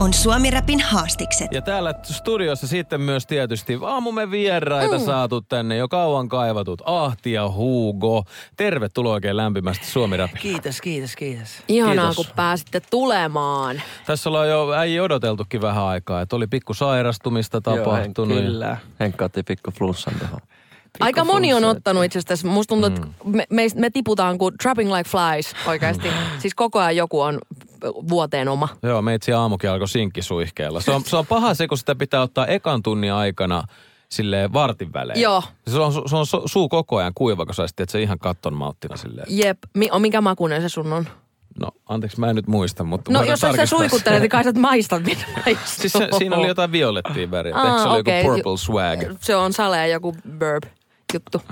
On Suomi Rapin haastikset. Ja täällä studiossa sitten myös tietysti aamumme vieraita mm. saatu tänne jo kauan kaivatut Ahti ja Hugo. Tervetuloa oikein lämpimästi Suomi Rapin. Kiitos, kiitos, kiitos. Ihanaa, Kiitos. kun pääsitte tulemaan. Tässä ollaan jo äijä odoteltukin vähän aikaa, että oli pikku sairastumista tapahtunut. Joo, kyllä. Henkka otti pikku flussan tuohon. Aika moni on ottanut itse asiassa. Musta tuntuu, että me, me, me tiputaan kuin trapping like flies oikeasti. siis koko ajan joku on vuoteen oma. Joo, meitsi aamukin alkoi sinkkisuihkeella. Se on, se on paha se, kun sitä pitää ottaa ekan tunnin aikana silleen vartin välein. Joo. Se on, se on su- suu koko ajan kuiva, kun sä sitten, että se ihan katton malttina silleen. Jep. Mi, on, mikä makuinen se sun on? No, anteeksi, mä en nyt muista, mutta No jos sä suikuttelet, se. niin kai sä maistat mitä Siis se, siinä oli jotain violettia väriä. Eikö se oli okei. joku purple swag? Se on salee joku burb juttu.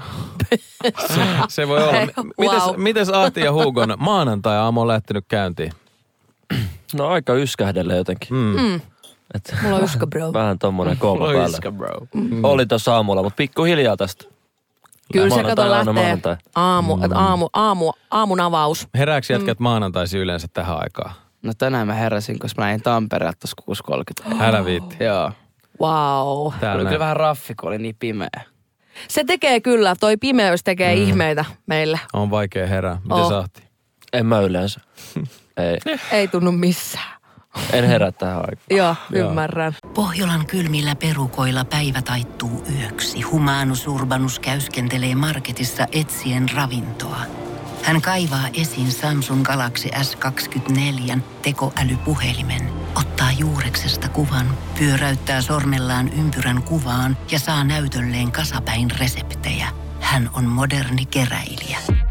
Se voi olla. Mites, wow. mites Ahti ja Hugon maanantai-aamu on lähtenyt käyntiin? No aika yskähdelle jotenkin. Mm. Et, Mulla on yska, bro. vähän tommonen kooma päällä. Loiska, bro. Mm. Oli tossa aamulla, mutta pikkuhiljaa tästä. Kyllä se Maanantai kato lähtee aamu, mm. aamu, aamu, aamun avaus. Herääks jätkät maanantaisin yleensä tähän aikaan? No tänään mä heräsin, koska mä lähdin Tampereelta tuossa 6.30. Älä viitti. Joo. Wow. Oli Täällä kyllä näin. vähän raffi, kun oli niin pimeä. Se tekee kyllä, toi pimeys tekee mm. ihmeitä meille. On vaikea herää. Miten Oh. sä Ahti? En mä yleensä. Ei, Ei tunnu missään. en herää tähän aikaan. Joo, Joo. ymmärrän. Pohjolan kylmillä perukoilla päivä taittuu yöksi. Humanus Urbanus käyskentelee marketissa etsien ravintoa. Hän kaivaa esiin Samsung Galaxy S24 tekoälypuhelimen, ottaa juureksesta kuvan, pyöräyttää sormellaan ympyrän kuvaan ja saa näytölleen kasapäin reseptejä. Hän on moderni keräilijä.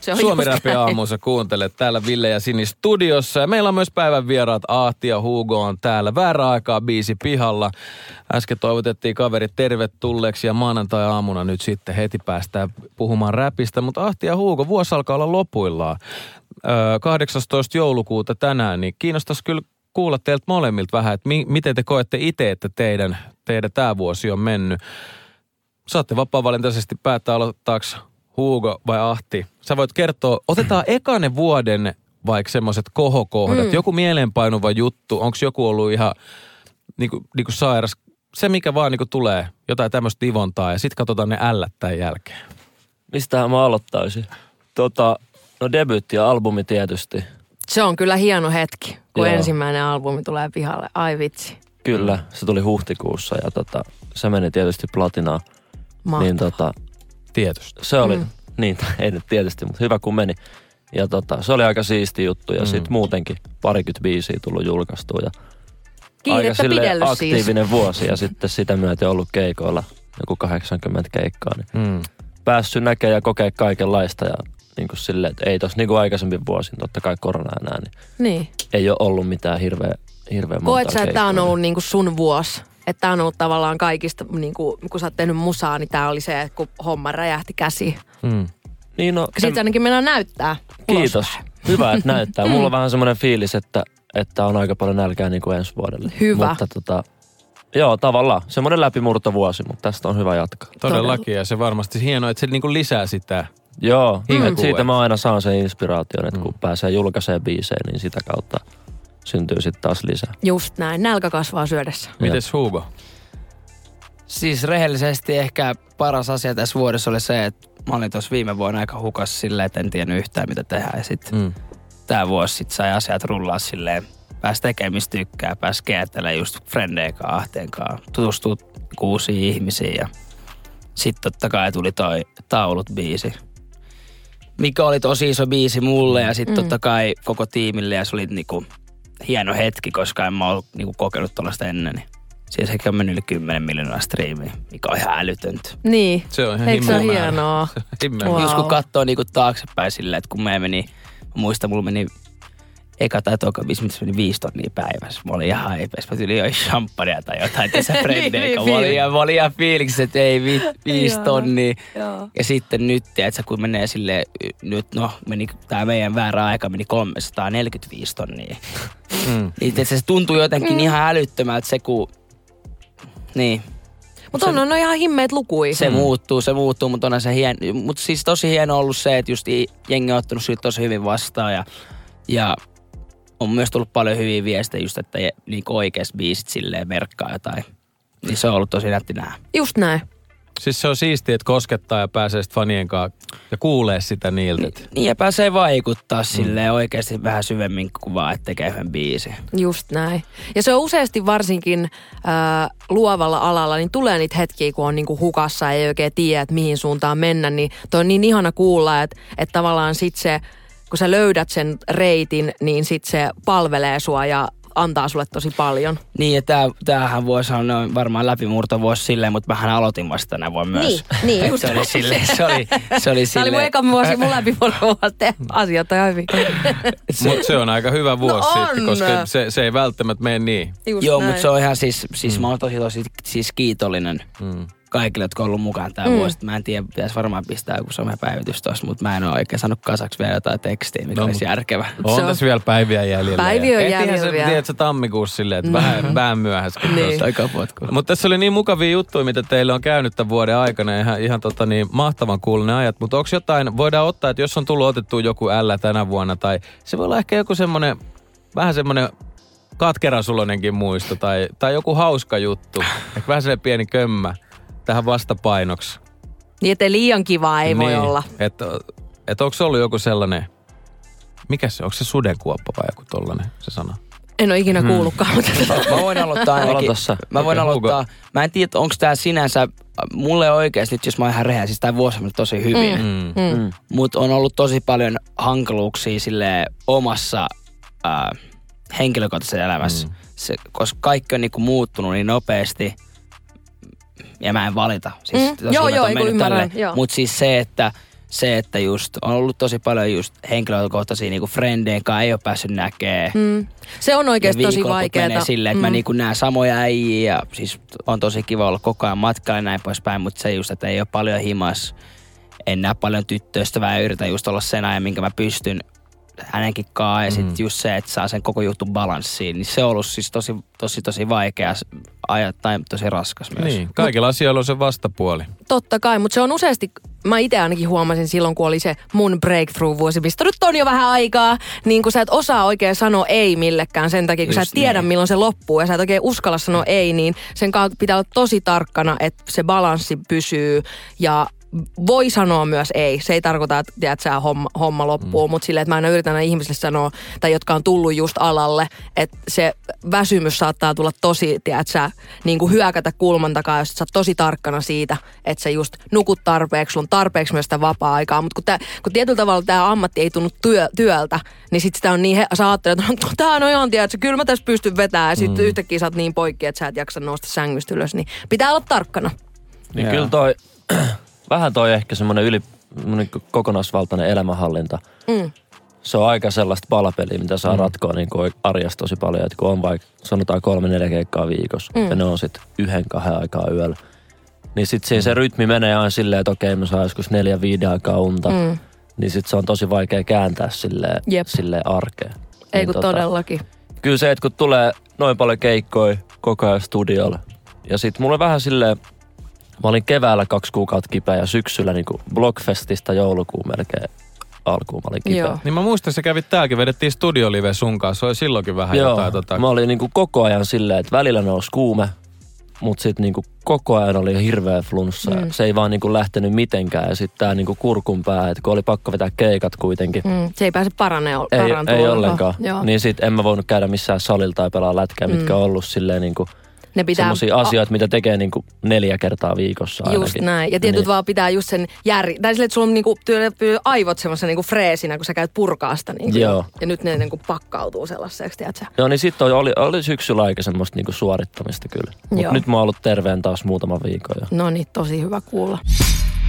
Se on Suomi Räpi aamussa kuuntelet täällä Ville ja Sini studiossa. Ja meillä on myös päivän vieraat Ahti ja Hugo on täällä. Väärä aikaa biisi pihalla. Äsken toivotettiin kaverit tervetulleeksi ja maanantai-aamuna nyt sitten heti päästään puhumaan räpistä. Mutta Ahti ja Hugo, vuosi alkaa olla lopuillaan. Öö, 18. joulukuuta tänään, niin kiinnostaisi kyllä kuulla teiltä molemmilta vähän, että mi- miten te koette itse, että teidän, teidän tämä vuosi on mennyt. Saatte vapaa-valintaisesti päättää aloittaako Hugo vai Ahti. Sä voit kertoa, otetaan ekanen vuoden vaikka semmoiset kohokohdat, mm. joku mieleenpainuva juttu, onko joku ollut ihan niinku, niinku sairas, se mikä vaan niinku tulee, jotain tämmöistä divontaa ja sitten katsotaan ne ällät tämän jälkeen. Mistähän mä aloittaisin? Tota, no debyytti ja albumi tietysti. Se on kyllä hieno hetki, kun Joo. ensimmäinen albumi tulee pihalle. Ai vitsi. Kyllä, se tuli huhtikuussa ja tota, se meni tietysti platinaan. Mahtavaa. Niin tota, Tietysti. se oli, mm. Niin ei nyt tietysti, mutta hyvä kun meni. Ja tota, se oli aika siisti juttu ja mm. sitten muutenkin parikymmentä biisiä tullut julkaistua ja aika Kiirettä pidellyt siis. aktiivinen vuosi ja sitten sitä myöten ollut keikoilla joku 80 keikkaa. Niin Mm. päässyt näkemään ja kokea kaikenlaista ja niin kuin silleen, että ei tossa niin kuin aikaisemmin vuosin, totta kai korona näin, niin Niin. ei ole ollut mitään hirveä, hirveä monta Koet sä, että tämä on ollut niinku sun vuosi? Että tämä on ollut tavallaan kaikista, niinku, kun sä oot tehnyt musaa, niin tämä oli se, että kun homma räjähti käsiin. Mm. Niin no, Sitten ainakin mennään näyttää. Kiitos. ulospäin. Hyvä, että näyttää. Mulla on vähän semmoinen fiilis, että, että on aika paljon nälkää niin kuin ensi vuodelle. Hyvä. Mutta tota, joo, tavallaan. Semmoinen läpimurtovuosi, mutta tästä on hyvä jatkaa. Todellakin ja se varmasti hienoa, että se niinku lisää sitä. Joo, Mm. mm. siitä mä aina saan sen inspiraation, että kun pääsee julkaisemaan biisejä, niin sitä kautta syntyy sitten taas lisää. Just näin. Nälkä kasvaa syödessä. Mites Hugo? Siis rehellisesti ehkä paras asia tässä vuodessa oli se, että mä olin tuossa viime vuonna aika hukas silleen, että en tiennyt yhtään mitä tehdä. Ja sitten Mm. tää vuosi sit sai asiat rullaa silleen, pääsi tekemään mistä tykkää, pääsi kiertelemään just frendeen kanssa, ahteen kanssa, tutustuu uusiin ihmisiin ja sitten totta kai tuli toi Taulut biisi, mikä oli tosi iso biisi mulle ja sitten mm. totta kai koko tiimille ja se oli niinku hieno hetki, koska en mä ollut niinku kokenut tuollaista ennen. Niin Siis ehkä on mennyt yli 10 miljoonaa striimiä, mikä on ihan älytöntä. Niin. Se on ihan Eikö se ole määrä. hienoa? Himmeä Wow. Just kun katsoo niinku taaksepäin silleen, että kun me meni, mä muistan, mulla meni eka tai toka biisi, mitä meni viisi tonnia päivässä. Mä olin ihan hypeessä. Mä tylin joi champagnea tai jotain tässä Niin, niin, mä, olin mä olin ihan fiiliksissä, että ei vi, viisi tonnia. Ja sitten nyt, tiedätkö, kun menee sille nyt no, meni, tää meidän väärä aika meni 345 tonnia. Mm. Niin, tiedätkö, se tuntuu jotenkin Mm. ihan älyttömältä se, kun... Niin, Mutta on, on ihan himmeet lukui. se muuttuu, se muuttuu, mutta onhan se hien... Mutta siis tosi hieno ollut se, että just jengi on ottanut siitä tosi hyvin vastaan ja, ja on myös tullut paljon hyviä viestejä just, että niinku oikeasti biisit silleen merkkaa jotain. Niin se on ollut tosi nätti nähdä. Just näin. Siis se on siistiä, että koskettaa ja pääsee sitten fanien kanssa ja kuulee sitä niiltä. että- Niin ja pääsee vaikuttaa silleen oikeasti vähän syvemmin kuin vaan, että tekee yhden biisin. Just näin. Ja se on useasti varsinkin äh, luovalla alalla, niin tulee niitä hetkiä, kun on niinku hukassa ja ei oikein tiedä, että mihin suuntaan mennä. Niin toi on niin ihana kuulla, että, että tavallaan sit se, kun sä löydät sen reitin, niin sit se palvelee sua ja antaa sulle tosi paljon. Niin ja tää, tämähän voisi olla varmaan läpimurto vuosi silleen, mutta mähän aloitin vasta tänä vuonna myös. Niin, niin, just. se oli silleen, se oli, se oli Tämä oli mun silleen. eka vuosi, mun läpi vuosi asiat on hyvin. Mutta se on aika hyvä vuosi No on. sitten, koska se, se ei välttämättä mene niin. Just Joo, mutta se on ihan siis, siis mm. mä oon tosi tosi siis kiitollinen Mm. Kaikille, jotka on ollut mukaan tämä Mm. vuosi. Mä en tiedä, pitäisi varmaan pistää joku somepäivitys tuossa, mutta mä en ole oikein saanut kasaksi vielä jotain tekstiä, mikä No, olisi järkevä. On Se on- tässä vielä päiviä jäljellä. Päiviä on jäljellä se, vielä. tiedätkö, tammikuussa silleen, että vähän, vähän myöhäskin. Niin. tuossa. Aika potku. Mutta tässä oli niin mukavia juttuja, mitä teille on käynyt tämän vuoden aikana. Ihan, ihan tota niin, mahtavan kuulunen ajat. Mutta onko jotain, voidaan ottaa, että jos on tullut otettu joku ällä tänä vuonna, tai se voi olla ehkä joku semmoinen, vähän semmoinen katkerasuloinenkin muisto, tai, tai joku hauska juttu. Ehkä vähän sellainen pieni kömmä tähän vastapainoksi. Niin, ettei liian kivaa ei voi niin, olla. Että et onko se ollut joku sellainen, mikä se, onko se sudenkuoppa vai joku tollanen se sana? En ole ikinä kuullutkaan, mutta Mä voin aloittaa ainakin. Mä voin Okei, aloittaa. Mä en tiedä, onko tää sinänsä, mulle oikeasti, jos mä oon ihan rehellinen, siis tää vuosi on tosi hyvin. Mm. Mm. Mm. Mutta on ollut tosi paljon hankaluuksia sille omassa äh, henkilökohtaisessa elämässä. Mm. Se, koska kaikki on niinku muuttunut niin nopeasti. Ja mä en valita. Siis Mm. Joo, joo, ei ymmärrän. Mutta siis se, että se, että just on ollut tosi paljon just henkilökohtaisia niinku frendejä, ei ole päässyt näkemään. mm, se on oikeasti tosi vaikeaa. menee silleen, että mm. mä niinku näen samoja äijiä ja siis on tosi kiva olla koko ajan matkalla ja näin poispäin, mutta se just, että ei ole paljon himas. En näe paljon tyttöystävää ja yritän just olla sen ajan, minkä mä pystyn hänenkin kanssa. Ja sitten just se, että saa sen koko juttu balanssiin, niin se on ollut siis tosi, tosi, tosi vaikea ajat tai tosi raskas myös. Niin, kaikilla asioilla on se vastapuoli. Totta kai, mutta se on useasti, mä itse ainakin huomasin silloin, kun oli se mun breakthrough-vuosi, mistä nyt on jo vähän aikaa, niin kun sä et osaa oikein sanoa ei millekään sen takia, kun sä et Just tiedä niin. milloin se loppuu ja sä et oikein uskalla sanoa ei, niin sen kanssa pitää olla tosi tarkkana, että se balanssi pysyy ja voi sanoa myös ei. Se ei tarkoita, että tiedät, sä homma, homma loppuu, mm. mutta silleen, että mä aina yritän aina ihmisille sanoa, tai jotka on tullut just alalle, että se väsymys saattaa tulla tosi, tiedät, sä niin kuin hyökätä kulman takaa, jos sä oot tosi tarkkana siitä, että sä just nukut tarpeeksi, sulla on tarpeeksi myös sitä vapaa-aikaa. Mutta kun, tää, kun tietyllä tavalla tämä ammatti ei tunnu työ, työltä, niin sit sitä on niin, he, sä ajattelet, että no, tää on ihan, tiedät, sä, kyllä mä tässä pystyn vetämään, ja sitten mm. yhtäkkiä sä oot niin poikki, että sä et jaksa nousta sängystä ylös, niin pitää olla tarkkana. Niin Joo. kyllä toi, vähän toi ehkä semmoinen yli, kokonaisvaltainen elämänhallinta. Mm. Se on aika sellaista palapeliä, mitä saa mm. ratkoa niin kuin arjessa tosi paljon. Että kun on vaikka sanotaan kolme, neljä keikkaa viikossa mm. ja ne on sitten yhden, kahden aikaa yöllä. Niin sitten siinä se rytmi menee aina silleen, että okei mä saan joskus neljä, viiden aikaa unta. Mm. Niin sitten se on tosi vaikea kääntää silleen, Jep. silleen arkeen. Ei Niin kun todellakin. kyllä se, että kun tulee noin paljon keikkoja koko ajan studiolla. Ja sit mulla oli vähän silleen, mä olin keväällä kaksi kuukautta kipeä ja syksyllä niinku Blockfestista joulukuun melkein alkuun mä olin kipeä. Joo. Niin mä muistan, sä kävit täälläkin, vedettiin studiolive sun kanssa. Se oli silloinkin vähän Joo, jotain tota... mä olin niinku koko ajan silleen, että välillä nousi kuume, mutta sitten niinku koko ajan oli hirveä flunssa. Mm. Se ei vaan niinku lähtenyt mitenkään. Ja sitten tää niinku kurkun pää, että kun oli pakko vetää keikat kuitenkin. Mm, se ei pääse paranee, Ei, ei ollenkaan. Joo. Niin sit en mä voinut käydä missään salilla tai pelaa lätkää, mitkä on ollut silleen niinku Ne pitää- semmoisia asioita, mitä tekee niin kuin neljä kertaa viikossa ainakin. Just näin. Ja tietyt Niin. vaan pitää just sen jär... Tai silleen, että sulla on niinku, työ- pyy- aivot semmoisen niinku freesinä, kun sä käyt purkaa sitä. Niinku, Joo. Ja nyt ne niinku pakkautuu sellaiseksi, tiedätkö? Joo, niin sitten oli, oli syksyllä aika semmoista niinku suorittamista kyllä. Joo. Mutta nyt mä oon ollut terveen taas muutaman viikon jo. No niin, tosi hyvä kuulla.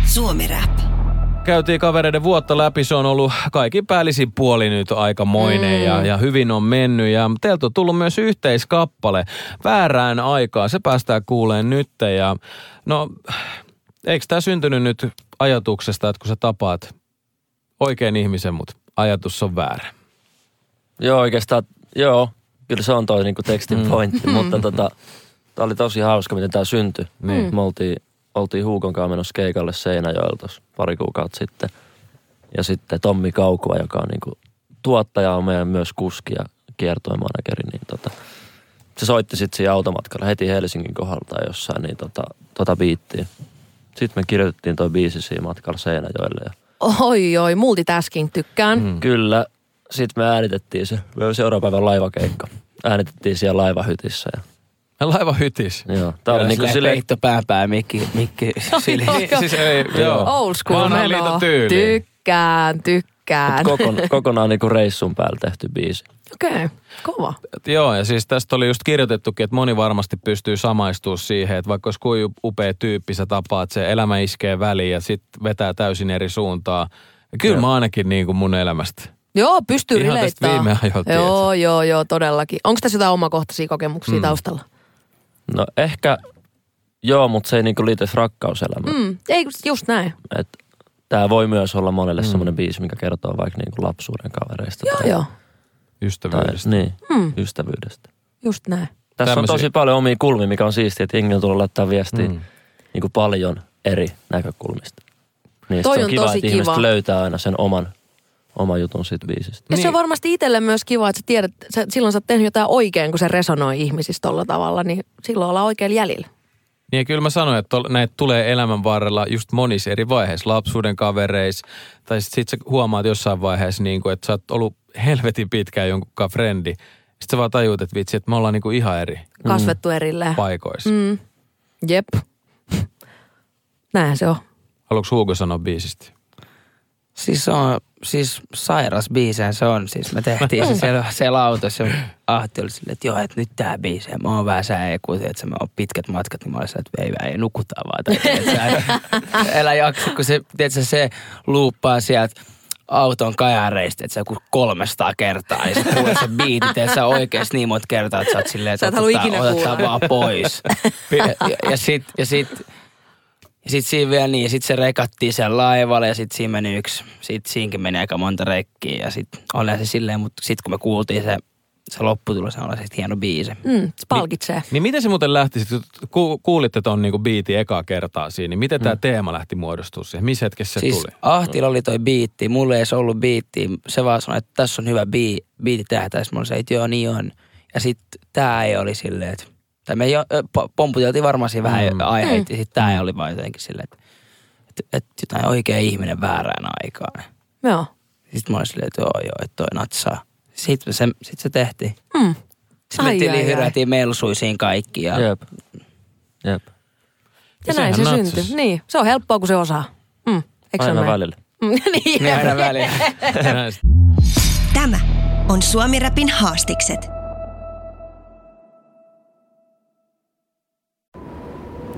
Suomi Rap. Käytiin kavereiden vuotta läpi, se on ollut kaikki päällisin puoli nyt aikamoinen mm. ja, ja hyvin on mennyt. Ja teiltä on tullut myös yhteiskappale väärään aikaan, se päästään kuuleen nyt. Ja no, eikö tämä syntynyt nyt ajatuksesta, että kun sä tapaat oikein ihmisen, mutta ajatus on väärä? Joo, oikeastaan, joo, kyllä se on toi niinku tekstin pointti, mutta tota, tää oli tosi hauska, miten tää syntyi. Niin. Me oltiin, oltiin Huukon kanssa menossa keikalle Seinäjoella tuossa pari kuukautta sitten. Ja sitten Tommi Kaukua, joka on niinku tuottaja, on meidän myös kuski ja kiertoimanageri, niin tota, se soitti sitten siinä automatkalla heti Helsingin kohdalta jossain, niin tota, tota biittiin. Sitten me kirjoitettiin toi biisi siinä matkalla Seinäjoelle ja Oi, oi, multitasking tykkään. Mm. Kyllä. Sitten me äänitettiin se. Me seuraavan päivän laivakeikka. Äänitettiin siellä laivahytissä. Ja, Laiva hytis. joo. Tää oli niinku Silleen silleen, peitto pääpää, mikki, mikki sili. Niin, siis ei, joo. Old school menoa. liiton tyyli. Tykkään, tykkään. kokon, kokonaan niinku reissun päällä tehty biisi. Okei, okay. kova. Joo, ja siis tästä oli just kirjoitettukin, että moni varmasti pystyy samaistumaan siihen, että vaikka olisi kuin upea tyyppi, sä tapaat, se elämä iskee väliin ja sitten vetää täysin eri suuntaan. Ja kyllä Joo. mä ainakin niin kuin mun elämästä. Joo, pystyy Ihan tästä rileittämään. viime ajoilta, Joo, joo, joo, todellakin. Onko tässä jotain omakohtaisia kokemuksia mm. taustalla? No ehkä, joo, mutta se ei niinku liity rakkauselämään. Mm. Ei, just näin. Et tää voi myös olla monelle mm. semmoinen biisi, mikä kertoo vaikka niinku lapsuuden kavereista. Joo, tai, joo, Tai, Ystävyydestä. niin, Mm. ystävyydestä. just näin. Tässä Tämmösiä- on tosi paljon omia kulmia, mikä on siistiä, että jengi on tullut laittaa viestiä Mm. mm. niin kuin paljon eri näkökulmista. Niin Toi on on kiva, tosi että ihmiset kiva. löytää aina sen oman, oman jutun siitä biisistä. Ja se Niin. on varmasti itselle myös kiva, että sä tiedät, sä, silloin sä oot tehnyt jotain oikein, kun se resonoi ihmisistä tolla tavalla, niin silloin ollaan oikealla jäljellä. Niin ja kyllä mä sanoin, että tol- näitä tulee elämän varrella just monissa eri vaiheissa, lapsuuden kavereissa. Tai sitten sit sä huomaat jossain vaiheessa, niin kuin, että sä oot ollut helvetin pitkään jonkun frendi. Sitten sä vaan tajuut, että vitsi, että me ollaan niin kuin ihan eri Kasvettu erilleen. paikoissa. Mm. Mm. Jep. Näin se on. Haluatko Hugo sanoa biisistä? Siis on, siis sairas biisejä se on. Siis me tehtiin se siellä, siellä autossa ja Ahti oli silleen, että joo, että nyt tää biisi. Ja Mä oon vähän sää kun että mä oon pitkät matkat, niin mä olin että ei, ei nukutaan vaan. Tai, että älä jaksa, kun se, tiedätkö, se luuppaa sieltä auton kajareista, että se joku 300 kertaa. Ja sä kuulet se biitit, että sä oikeesti niin monta kertaa, että sä oot silleen, Sä että et halua otetaan, otetaan vaan pois. Ja, ja, ja sit, ja sit ja sit siinä vielä niin, ja sit se rekattiin siellä laivalle ja sit siinä meni yksi, sit siinkin meni aika monta rekkiä ja sit oli se silleen, mutta sit kun me kuultiin se, se lopputulos, se oli se hieno biisi. Mm, se palkitsee. Niin miten se muuten lähti, sit, ku, kuulitte ton niinku biitin ekaa kertaa siinä, niin miten tämä teema lähti muodostumaan siihen? Missä hetkessä se siis tuli? Ahtilla oli toi biitti, mulla ei edes ollut biitti, se vaan sanoi, että tässä on hyvä bii, biitti tehdä, ja sit mä olin se, että joo niin on. Ja sit tää ei oli silleen, että tai me jo, pomputeltiin varmaan siinä vähän Mm. mm. aiheita, ja sit tää ei oli vaan jotenkin silleen, että, että, että jotain oikea ihminen väärään aikaan. Joo. Sitten mä olin silleen, että joo joo, että toi natsaa. Sitten se, sit se tehtiin. Mm. Sitten me Ai, ai. tilihyrätiin melsuisiin kaikki. Ja Jep. Jep. Ja näin se sehän syntyi. Niin, se on helppoa, kun se osaa. Mm. Eikö se Aina välillä. Mm, niin, niin aina väliin. Näin. Tämä on Suomi Rapin haastikset.